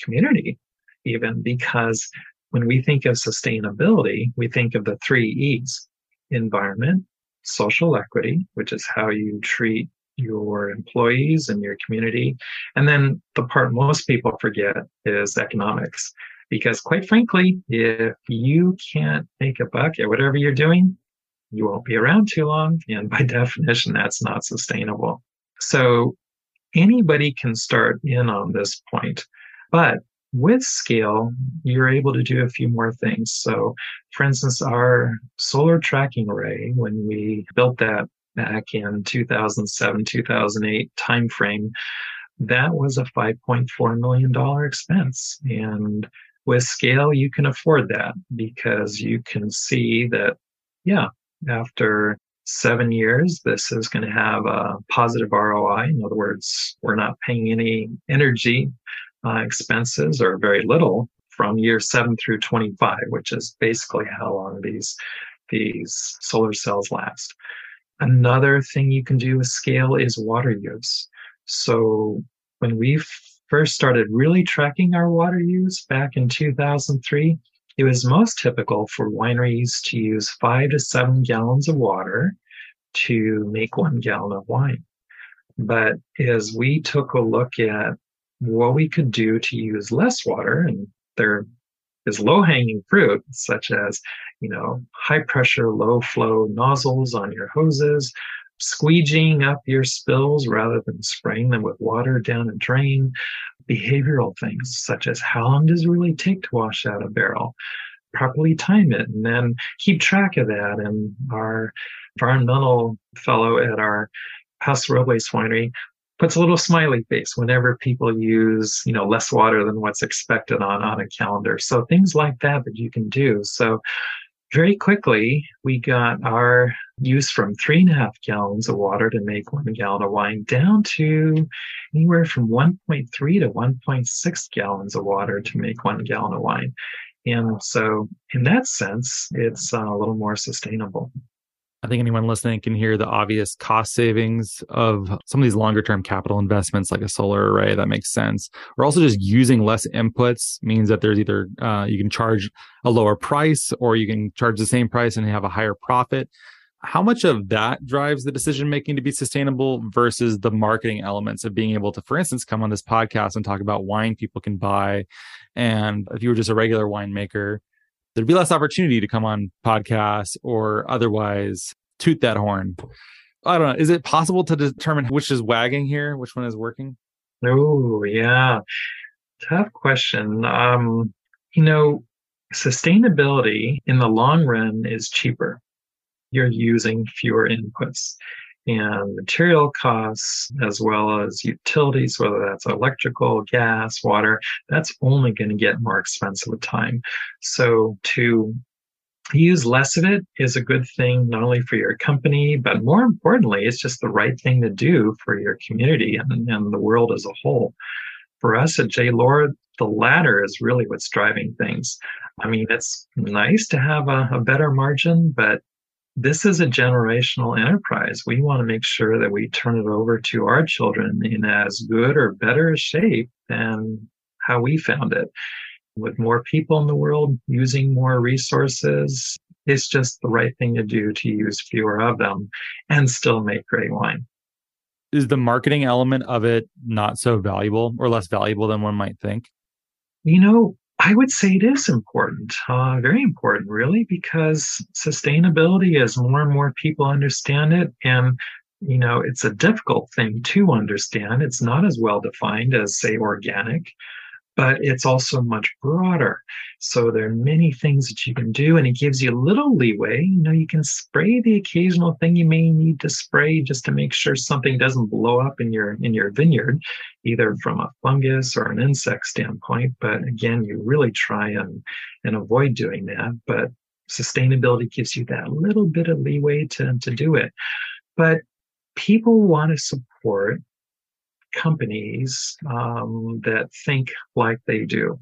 community, even because when we think of sustainability, we think of the three E's environment, social equity, which is how you treat your employees and your community. And then the part most people forget is economics. Because quite frankly, if you can't make a buck at whatever you're doing, you won't be around too long. And by definition, that's not sustainable. So anybody can start in on this point. But with scale, you're able to do a few more things. So, for instance, our solar tracking array, when we built that back in 2007, 2008 timeframe, that was a $5.4 million expense. And with scale, you can afford that because you can see that, yeah, after seven years, this is going to have a positive ROI. In other words, we're not paying any energy uh, expenses or very little from year seven through 25, which is basically how long these these solar cells last. Another thing you can do with scale is water use. So when we first started really tracking our water use back in 2003, it was most typical for wineries to use five to seven gallons of water to make one gallon of wine. But as we took a look at what we could do to use less water, and there is low hanging fruit, such as, you know, high pressure, low flow nozzles on your hoses, squeegeeing up your spills rather than spraying them with water down a drain, behavioral things such as how long does it really take to wash out a barrel? Properly time it and then keep track of that. And our environmental fellow at our Paso Robles winery puts a little smiley face whenever people use, you know, less water than what's expected on, on a calendar. So things like that that you can do. So very quickly, we got our use from three and a half gallons of water to make one gallon of wine down to anywhere from 1.3 to 1.6 gallons of water to make one gallon of wine. And so, in that sense, it's uh, a little more sustainable. I think anyone listening can hear the obvious cost savings of some of these longer term capital investments like a solar array. That makes sense. Or also just using less inputs means that there's either uh, you can charge a lower price or you can charge the same price and have a higher profit. How much of that drives the decision making to be sustainable versus the marketing elements of being able to, for instance, come on this podcast and talk about wine people can buy? And if you were just a regular winemaker, there'd be less opportunity to come on podcasts or otherwise toot that horn. I don't know. Is it possible to determine which is wagging here, which one is working? Oh, yeah. Tough question. Um, you know, sustainability in the long run is cheaper. You're using fewer inputs and material costs as well as utilities, whether that's electrical, gas, water, that's only going to get more expensive with time. So to use less of it is a good thing, not only for your company, but more importantly, it's just the right thing to do for your community and, and the world as a whole. For us at J. Lohr, the latter is really what's driving things. I mean, it's nice to have a, a better margin, but this is a generational enterprise. We want to make sure that we turn it over to our children in as good or better shape than how we found it. With more people in the world using more resources, it's just the right thing to do to use fewer of them and still make great wine. Is the marketing element of it not so valuable or less valuable than one might think? You know, I would say it is important, uh, very important, really, because sustainability, as more and more people understand it, and you know, it's a difficult thing to understand. It's not as well defined as, say, organic but it's also much broader. So there are many things that you can do and it gives you a little leeway. You know, you can spray the occasional thing you may need to spray just to make sure something doesn't blow up in your in your vineyard, either from a fungus or an insect standpoint. But again, you really try and and avoid doing that. But sustainability gives you that little bit of leeway to, to do it. But people want to support companies um, that think like they do.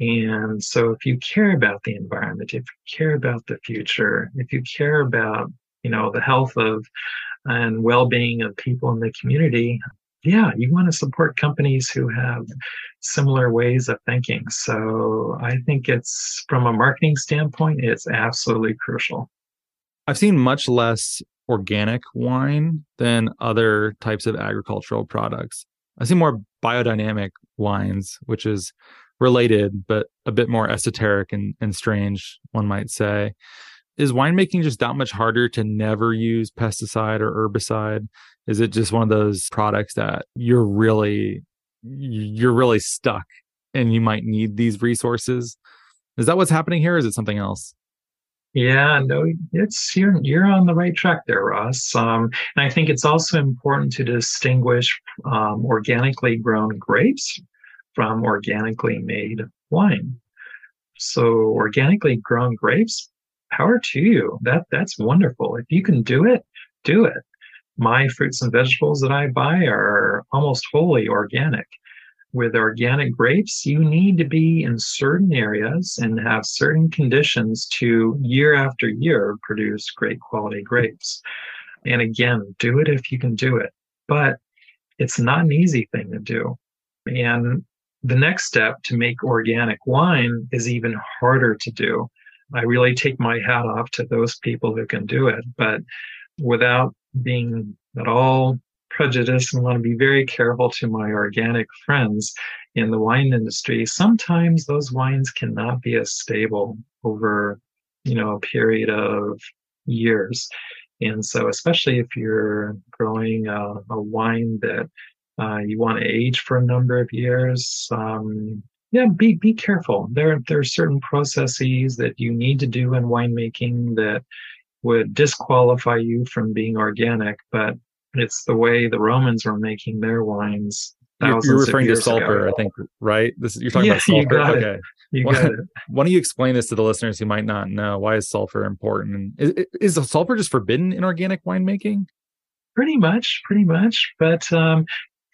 And so if you care about the environment, if you care about the future, if you care about, you know, the health of and well-being of people in the community, yeah, you want to support companies who have similar ways of thinking. So I think it's from a marketing standpoint, it's absolutely crucial. I've seen much less organic wine than other types of agricultural products. I see more biodynamic wines, which is related, but a bit more esoteric and, and strange, one might say. Is winemaking just that much harder to never use pesticide or herbicide? Is it just one of those products that you're really you're really stuck and you might need these resources? Is that what's happening here? is it something else? Yeah, no, it's you're you're on the right track there, Ross. Um, and I think it's also important to distinguish um, organically grown grapes from organically made wine. So, organically grown grapes, power to you. That that's wonderful. If you can do it, do it. My fruits and vegetables that I buy are almost wholly organic with organic grapes, you need to be in certain areas and have certain conditions to year after year produce great quality grapes. And again, do it if you can do it. But it's not an easy thing to do. And the next step to make organic wine is even harder to do. I really take my hat off to those people who can do it. But without being at all prejudice and want to be very careful to my organic friends in the wine industry. Sometimes those wines cannot be as stable over, you know, a period of years. And so, especially if you're growing a, a wine that uh, you want to age for a number of years, um, yeah, be be careful. There there are certain processes that you need to do in winemaking that would disqualify you from being organic, but it's the way the Romans were making their wines. You're, you're referring to sulfur, ago. I think, right? This you're talking yeah, about sulfur. okay. It. You why, got it. why don't you explain this to the listeners who might not know? Why is sulfur important? Is, is sulfur just forbidden in organic winemaking? Pretty much, pretty much. But um,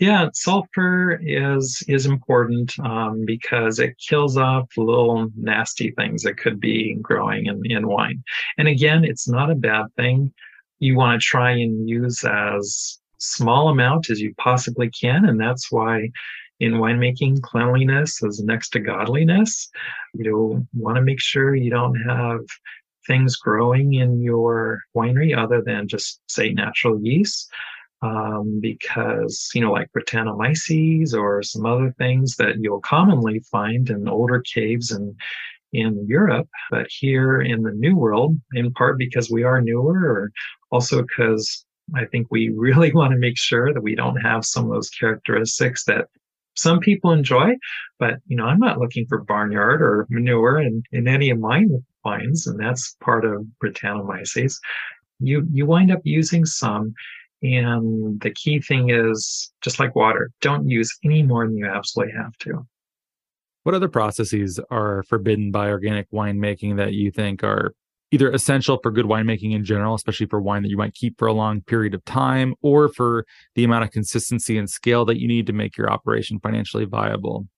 yeah, sulfur is is important um, because it kills off little nasty things that could be growing in, in wine. And again, it's not a bad thing. You want to try and use as small amount as you possibly can, and that's why in winemaking, cleanliness is next to godliness. You want to make sure you don't have things growing in your winery other than just say natural yeast um, because you know like Brettanomyces or some other things that you'll commonly find in older caves and in Europe, but here in the New World, in part because we are newer, or also because I think we really want to make sure that we don't have some of those characteristics that some people enjoy. But you know, I'm not looking for barnyard or manure in, in any of my wines, and that's part of Brettanomyces. You you wind up using some and the key thing is just like water, don't use any more than you absolutely have to. What other processes are forbidden by organic winemaking that you think are either essential for good winemaking in general, especially for wine that you might keep for a long period of time, or for the amount of consistency and scale that you need to make your operation financially viable?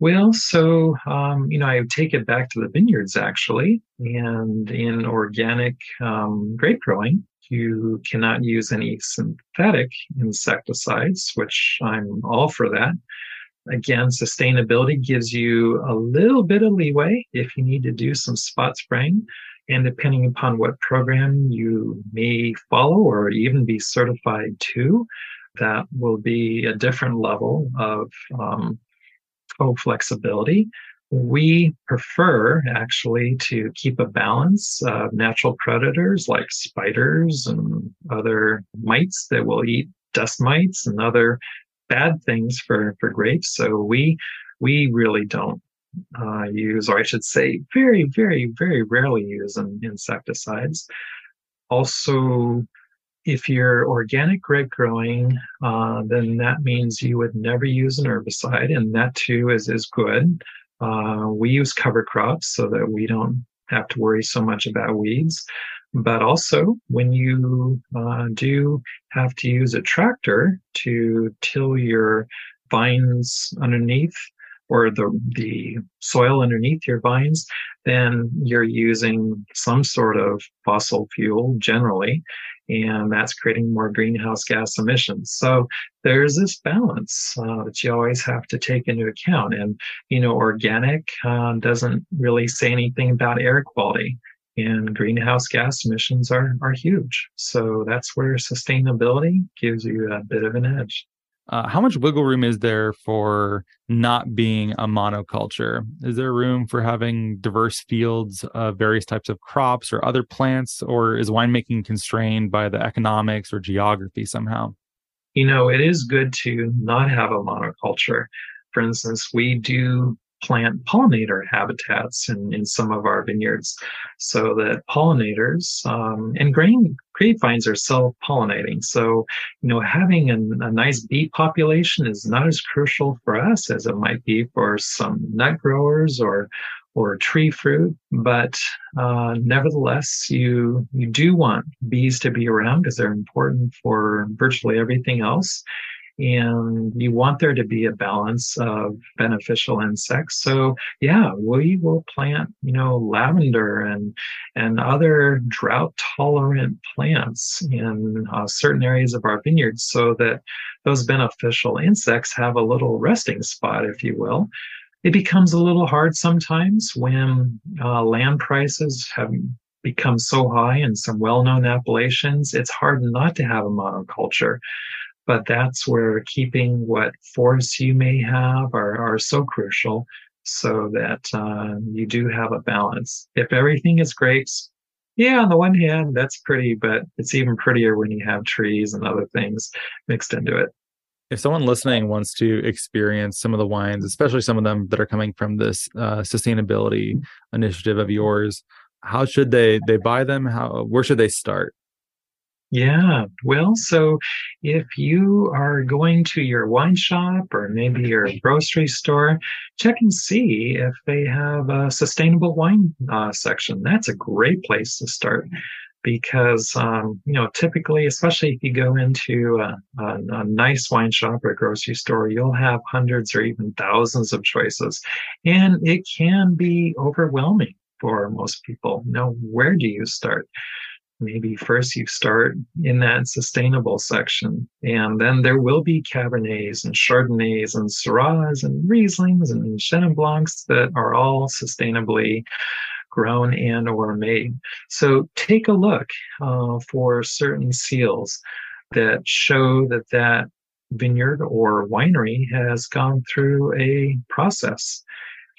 Well, so, um, you know, I take it back to the vineyards actually. And in organic um, grape growing, you cannot use any synthetic insecticides, which I'm all for that. Again, sustainability gives you a little bit of leeway if you need to do some spot spraying. And depending upon what program you may follow or even be certified to, that will be a different level of um, flexibility. We prefer actually to keep a balance of natural predators like spiders and other mites that will eat dust mites and other bad things for, for grapes. So we, we really don't uh, use, or I should say, very, very, very rarely use insecticides. Also, if you're organic grape growing, uh, then that means you would never use an herbicide, and that too is is good. Uh, we use cover crops so that we don't have to worry so much about weeds. But also, when you uh, do have to use a tractor to till your vines underneath or the, the soil underneath your vines, then you're using some sort of fossil fuel generally and that's creating more greenhouse gas emissions. So there's this balance uh, that you always have to take into account. And, you know, organic uh, doesn't really say anything about air quality. And greenhouse gas emissions are, are huge. So that's where sustainability gives you a bit of an edge. Uh, how much wiggle room is there for not being a monoculture? Is there room for having diverse fields of various types of crops or other plants, or is winemaking constrained by the economics or geography somehow? You know, it is good to not have a monoculture. For instance, we do plant pollinator habitats in, in some of our vineyards so that pollinators um, and grain grapevines are self-pollinating. So you know having a, a, nice bee population is not as crucial for us as it might be for some nut growers or or tree fruit but uh, nevertheless you you do want bees to be around because they're important for virtually everything else and you want there to be a balance of beneficial insects. So yeah, we will plant, you know, lavender and and other drought tolerant plants in uh, certain areas of our vineyards so that those beneficial insects have a little resting spot, if you will. It becomes a little hard sometimes when uh, land prices have become so high in some well-known appellations. It's hard not to have a monoculture but that's where keeping what forests you may have are, are so crucial so that uh, you do have a balance. If everything is grapes, Yeah, on the one hand, that's pretty, but it's even prettier when you have trees and other things mixed into it. If someone listening wants to experience some of the wines, especially some of them that are coming from this uh, sustainability initiative of yours, how should they they buy them? How where should they start? Yeah, well, so if you are going to your wine shop or maybe your grocery store, check and see if they have a sustainable wine uh, section. That's a great place to start because, um, you know, typically, especially if you go into a, a, a nice wine shop or grocery store, you'll have hundreds or even thousands of choices, and it can be overwhelming for most people. Now, where do you start? Maybe first you start in that sustainable section and then there will be cabernets and chardonnays and syrahs and rieslings and chenin blancs that are all sustainably grown and or made. So take a look uh, for certain seals that show that that vineyard or winery has gone through a process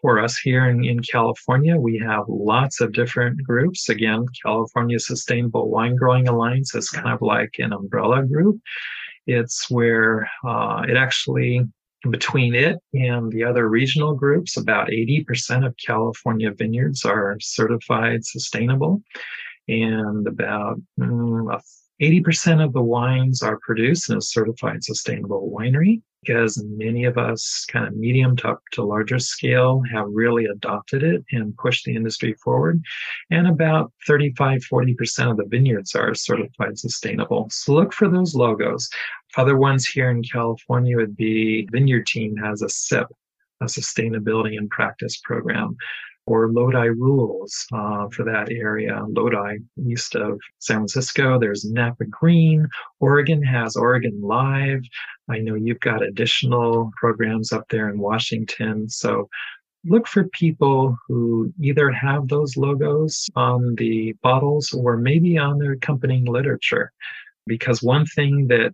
for us here in, in California, we have lots of different groups. Again, California Sustainable Wine Growing Alliance is kind of like an umbrella group. It's where uh, it actually, between it and the other regional groups, about 80% of California vineyards are certified sustainable. And about mm, 80% of the wines are produced in a certified sustainable winery because many of us kind of medium to, to larger scale have really adopted it and pushed the industry forward. And about 35, 40% of the vineyards are certified sustainable. So look for those logos. Other ones here in California would be Vineyard Team has a SIP, a sustainability and practice program or Lodi rules uh, for that area. Lodi, east of San Francisco, there's Napa Green. Oregon has Oregon Live. I know you've got additional programs up there in Washington. So look for people who either have those logos on the bottles or maybe on their accompanying literature. Because one thing that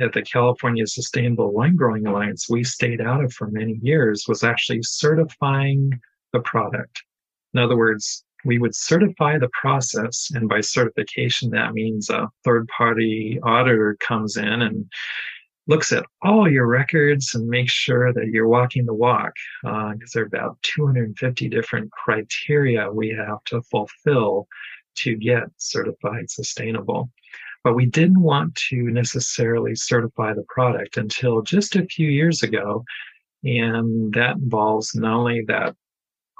at the California Sustainable Wine Growing Alliance we stayed out of for many years was actually certifying the product. In other words, we would certify the process. And by certification, that means a third party auditor comes in and looks at all your records and makes sure that you're walking the walk. Because uh, there are about 250 different criteria we have to fulfill to get certified sustainable. But we didn't want to necessarily certify the product until just a few years ago. And that involves not only that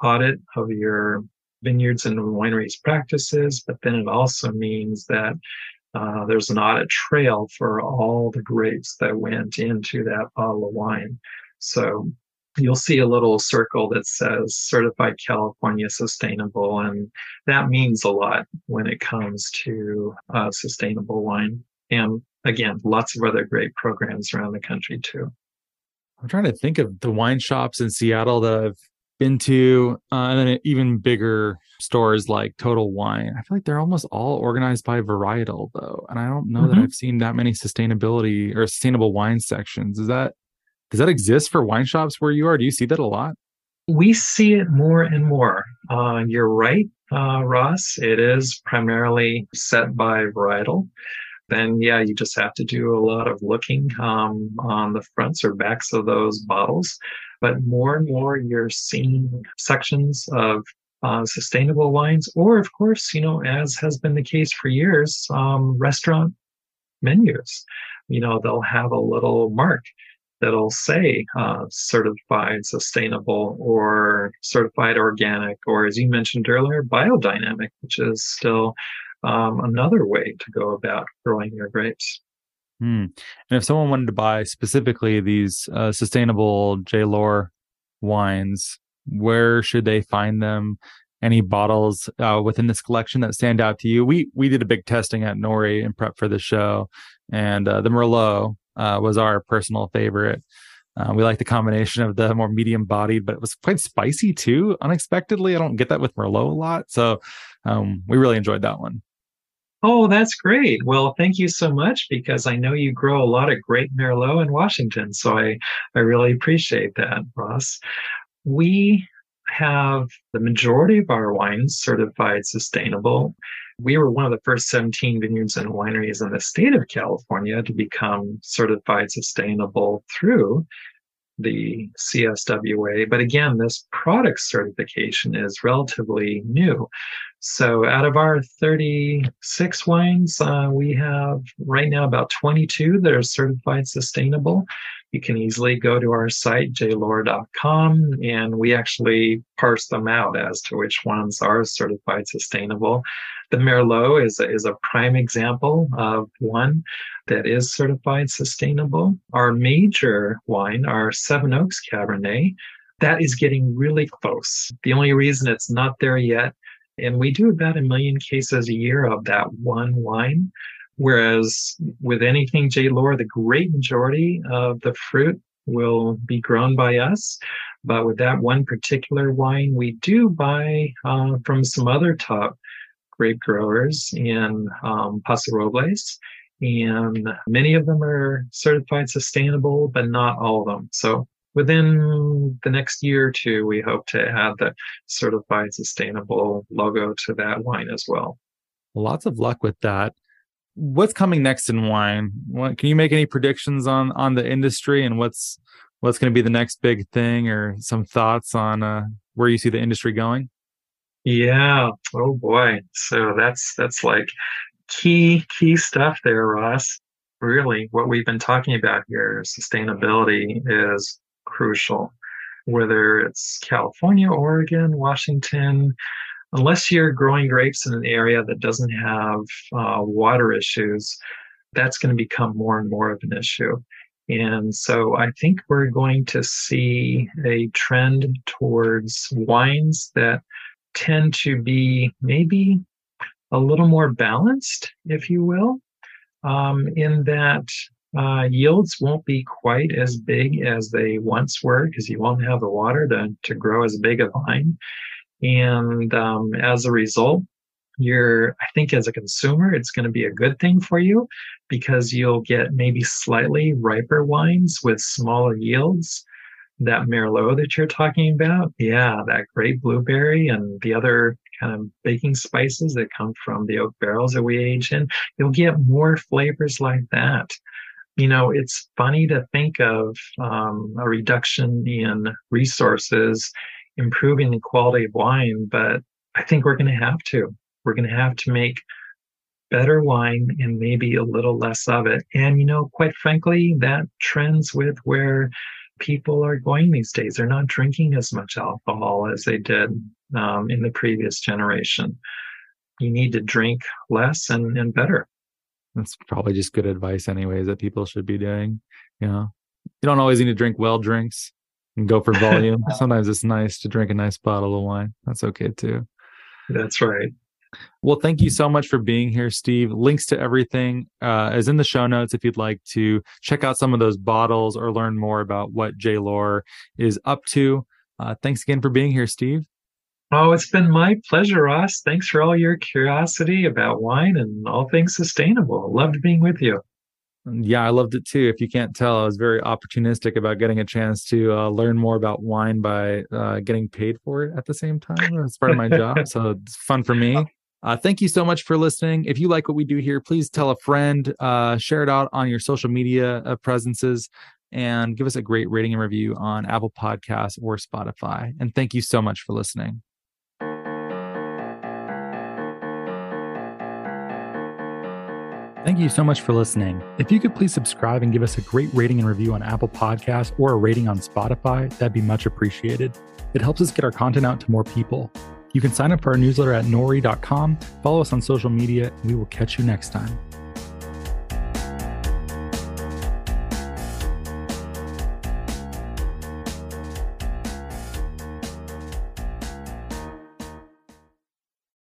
audit of your vineyards and wineries practices, but then it also means that uh, there's an audit trail for all the grapes that went into that bottle of wine. So you'll see a little circle that says certified California sustainable. And that means a lot when it comes to uh, sustainable wine. And again, lots of other great programs around the country too. I'm trying to think of the wine shops in Seattle that have been to, uh, and then even bigger stores like Total Wine. I feel like they're almost all organized by varietal though, and I don't know mm-hmm. that I've seen that many sustainability or sustainable wine sections. Is that does that exist for wine shops where you are? Do you see that a lot? We see it more and more. Uh, you're right, uh, Ross. It is primarily set by varietal then yeah, you just have to do a lot of looking um, on the fronts or backs of those bottles. But more and more, you're seeing sections of uh, sustainable wines, or of course, you know, as has been the case for years, um, restaurant menus. You know, they'll have a little mark that'll say uh, certified sustainable or certified organic, or as you mentioned earlier, biodynamic, which is still um, another way to go about growing your grapes. Hmm. And if someone wanted to buy specifically these uh, sustainable J. Lohr wines, where should they find them? Any bottles uh, within this collection that stand out to you? We we did a big testing at Nori in prep for the show, and uh, the Merlot uh, was our personal favorite. Uh, we like the combination of the more medium bodied, but it was quite spicy too. Unexpectedly, I don't get that with Merlot a lot, so um, we really enjoyed that one. Oh, that's great. Well, thank you so much because I know you grow a lot of great Merlot in Washington. So I, I really appreciate that, Ross. We have the majority of our wines certified sustainable. We were one of the first 17 vineyards and wineries in the state of California to become certified sustainable through the CSWA. But again, this product certification is relatively new. So out of our 36 wines, uh, we have right now about 22 that are certified sustainable. You can easily go to our site, jlohr.com, and we actually parse them out as to which ones are certified sustainable. The Merlot is a, is a prime example of one that is certified sustainable. Our major wine, our Seven Oaks Cabernet, that is getting really close. The only reason it's not there yet, and we do about a million cases a year of that one wine. Whereas with anything J. Lohr, the great majority of the fruit will be grown by us. But with that one particular wine, we do buy uh, from some other top grape growers in um, Paso Robles. And many of them are certified sustainable, but not all of them. So within the next year or two, we hope to add the certified sustainable logo to that wine as well. Lots of luck with that. What's coming next in wine? What, can you make any predictions on on the industry and what's what's going to be the next big thing, or some thoughts on uh, where you see the industry going? Yeah. Oh boy. So that's that's like key key stuff there, Ross. Really, what we've been talking about here, sustainability is crucial. Whether it's California, Oregon, Washington, unless you're growing grapes in an area that doesn't have uh, water issues, that's going to become more and more of an issue. And so I think we're going to see a trend towards wines that tend to be maybe a little more balanced, if you will, um, in that uh, yields won't be quite as big as they once were because you won't have the water to, to grow as big a vine. And um, as a result, you're, I think as a consumer, it's going to be a good thing for you because you'll get maybe slightly riper wines with smaller yields that Merlot that you're talking about, yeah, that great blueberry and the other kind of baking spices that come from the oak barrels that we age in, you'll get more flavors like that. You know, it's funny to think of um, a reduction in resources, improving the quality of wine, but I think we're going to have to. We're going to have to make better wine and maybe a little less of it. And, you know, quite frankly, that trends with where people are going these days. They're not drinking as much alcohol as they did um, in the previous generation. You need to drink less and, and better. That's probably just good advice, anyways, that people should be doing. You know, you don't always need to drink well drinks and go for volume. Sometimes it's nice to drink a nice bottle of wine. That's okay too. That's right. Well, thank you so much for being here, Steve. Links to everything uh, is in the show notes if you'd like to check out some of those bottles or learn more about what J. Lohr is up to. Uh, thanks again for being here, Steve. Oh, it's been my pleasure, Ross. Thanks for all your curiosity about wine and all things sustainable. Loved being with you. Yeah, I loved it too. If you can't tell, I was very opportunistic about getting a chance to uh, learn more about wine by uh, getting paid for it at the same time. It's part of my job. So it's fun for me. Uh, thank you so much for listening. If you like what we do here, please tell a friend, uh, share it out on your social media uh, presences, and give us a great rating and review on Apple Podcasts or Spotify. And thank you so much for listening. Thank you so much for listening. If you could please subscribe and give us a great rating and review on Apple Podcasts or a rating on Spotify, that'd be much appreciated. It helps us get our content out to more people. You can sign up for our newsletter at nori.com, follow us on social media, and we will catch you next time.